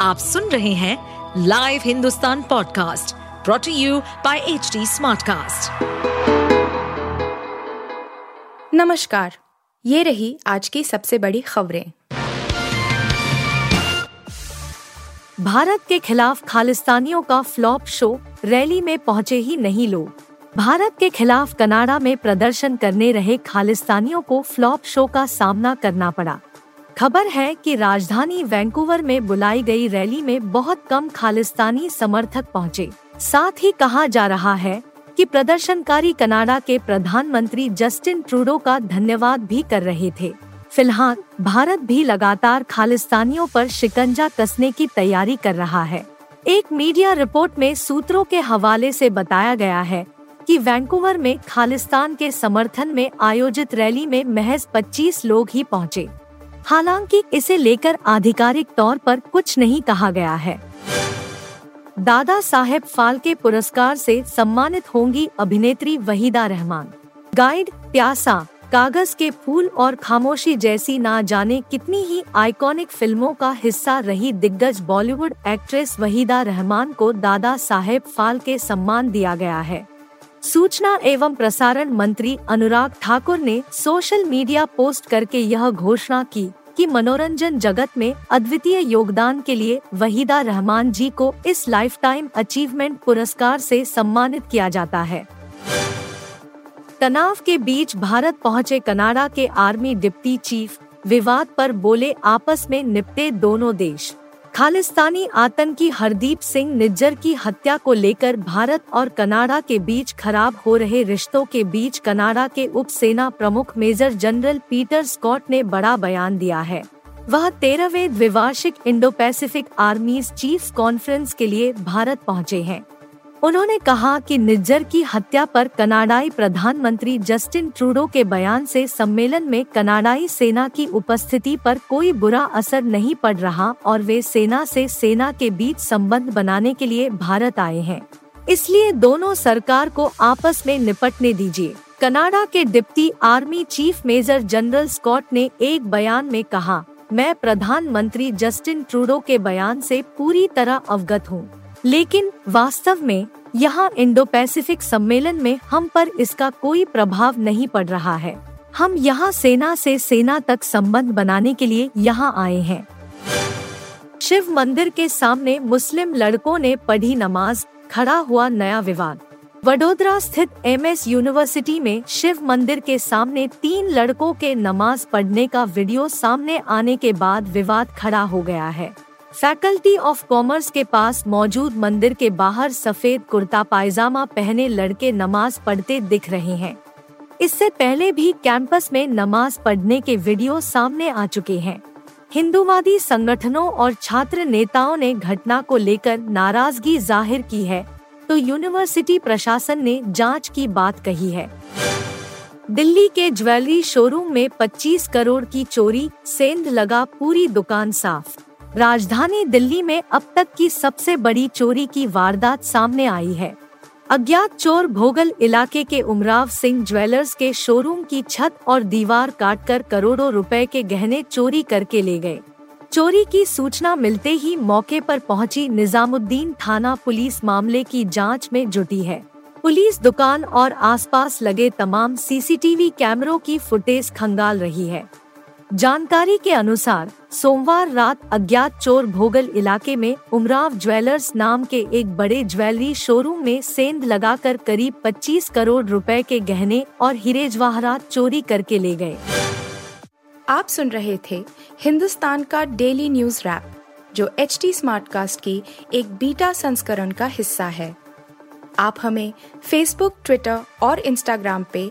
आप सुन रहे हैं live Hindustan podcast brought to you by H Smartcast. नमस्कार ये रही आज की सबसे बड़ी खबरें। भारत के खिलाफ खालिस्तानियों का फ्लॉप शो रैली में पहुँचे ही नहीं लोग। भारत के खिलाफ कनाडा में प्रदर्शन करने रहे खालिस्तानियों को फ्लॉप शो का सामना करना पड़ा। खबर है कि राजधानी वैंकूवर में बुलाई गई रैली में बहुत कम खालिस्तानी समर्थक पहुँचे। साथ ही कहा जा रहा है कि प्रदर्शनकारी कनाडा के प्रधानमंत्री जस्टिन ट्रूडो का धन्यवाद भी कर रहे थे फ़िलहाल, भारत भी लगातार खालिस्तानियों पर शिकंजा कसने की तैयारी कर रहा है एक मीडिया रिपोर्ट में सूत्रों के हवाले से बताया गया है कि वैंकूवर में खालिस्तान के समर्थन में आयोजित रैली में महज 25 लोग ही पहुँचे। हालाँकि इसे लेकर आधिकारिक तौर पर कुछ नहीं कहा गया है। दादा साहेब फाल्के पुरस्कार से सम्मानित होंगी अभिनेत्री वहीदा रहमान। गाइड प्यासा, कागज़ के फूल और खामोशी जैसी ना जाने कितनी ही आइकॉनिक फ़िल्मों का हिस्सा रही दिग्गज बॉलीवुड एक्ट्रेस वहीदा रहमान को दादा साहेब फाल्के सम्मान दिया गया है। सूचना एवं प्रसारण मंत्री अनुराग ठाकुर ने सोशल मीडिया पोस्ट करके यह घोषणा की कि मनोरंजन जगत में अद्वितीय योगदान के लिए वहीदा रहमान जी को इस लाइफ टाइम अचीवमेंट पुरस्कार से सम्मानित किया जाता है। तनाव के बीच भारत पहुँचे कनाडा के आर्मी डिप्टी चीफ, विवाद पर बोले आपस में निपटे दोनों देश। खालिस्तानी आतंकी हरदीप सिंह निज्जर की हत्या को लेकर भारत और कनाडा के बीच खराब हो रहे रिश्तों के बीच कनाडा के उप सेना प्रमुख मेजर जनरल पीटर स्कॉट ने बड़ा बयान दिया है। वह तेरहवे द्विवार्षिक Indo Pacific armies chief conference के लिए भारत पहुँचे हैं। उन्होंने कहा कि निज्जर की हत्या पर कनाडाई प्रधानमंत्री जस्टिन ट्रूडो के बयान से सम्मेलन में कनाडाई सेना की उपस्थिति पर कोई बुरा असर नहीं पड़ रहा और वे सेना से सेना के बीच संबंध बनाने के लिए भारत आए हैं। इसलिए दोनों सरकार को आपस में निपटने दीजिए। कनाडा के deputy army chief major general Scott ने एक बयान में कहा, मैं प्रधानमंत्री जस्टिन ट्रूडो के बयान से पूरी तरह अवगत हूँ। लेकिन वास्तव में, यहाँ इंडो पैसिफिक सम्मेलन में हम पर इसका कोई प्रभाव नहीं पड़ रहा है। हम यहाँ सेना से सेना तक संबंध बनाने के लिए यहाँ आए हैं। शिव मंदिर के सामने मुस्लिम लड़कों ने पढ़ी नमाज़, खड़ा हुआ नया विवाद। वडोदरा स्थित एमएस यूनिवर्सिटी में शिव मंदिर के सामने तीन लड़कों के नमाज़ पढ़ने का वीडियो सामने आने के बाद विवाद खड़ा हो गया है। फैकल्टी ऑफ़ कॉमर्स के पास मौजूद मंदिर के बाहर सफ़ेद कुर्ता पायजामा पहने लड़के नमाज़ पढ़ते दिख रहे हैं। इससे पहले भी कैंपस में नमाज़ पढ़ने के वीडियो सामने आ चुके हैं। हिंदूवादी संगठनों और छात्र नेताओं ने घटना को लेकर नाराज़गी ज़ाहिर की है तो यूनिवर्सिटी प्रशासन ने जाँच की बात कही है। दिल्ली के ज्वेलरी शोरूम में 25 करोड़ की चोरी, सेंध लगा पूरी दुकान साफ़। राजधानी दिल्ली में अब तक की सबसे बड़ी चोरी की वारदात सामने आई है। अज्ञात चोर भोगल इलाके के उमराव सिंह ज्वेलर्स के शोरूम की छत और दीवार काटकर करोड़ों रुपए के गहने चोरी करके ले गए। चोरी की सूचना मिलते ही मौके पर पहुँची निजामुद्दीन थाना पुलिस मामले की जाँच में जुटी है। पुलिस दुकान और आसपास लगे तमाम सीसीटीवी कैमरों की फुटेज खंगाल रही है। जानकारी के अनुसार सोमवार रात अज्ञात चोर भोगल इलाके में उमराव ज्वेलर्स नाम के एक बड़े ज्वेलरी शोरूम में सेंध लगाकर करीब 25 करोड़ रुपए के गहने और हीरे जवाहरात चोरी करके ले गए। आप सुन रहे थे हिंदुस्तान का डेली न्यूज़ रैप, जो एच टी स्मार्ट कास्ट की एक बीटा संस्करण का हिस्सा है। आप हमें फेसबुक ट्विटर और इंस्टाग्राम पे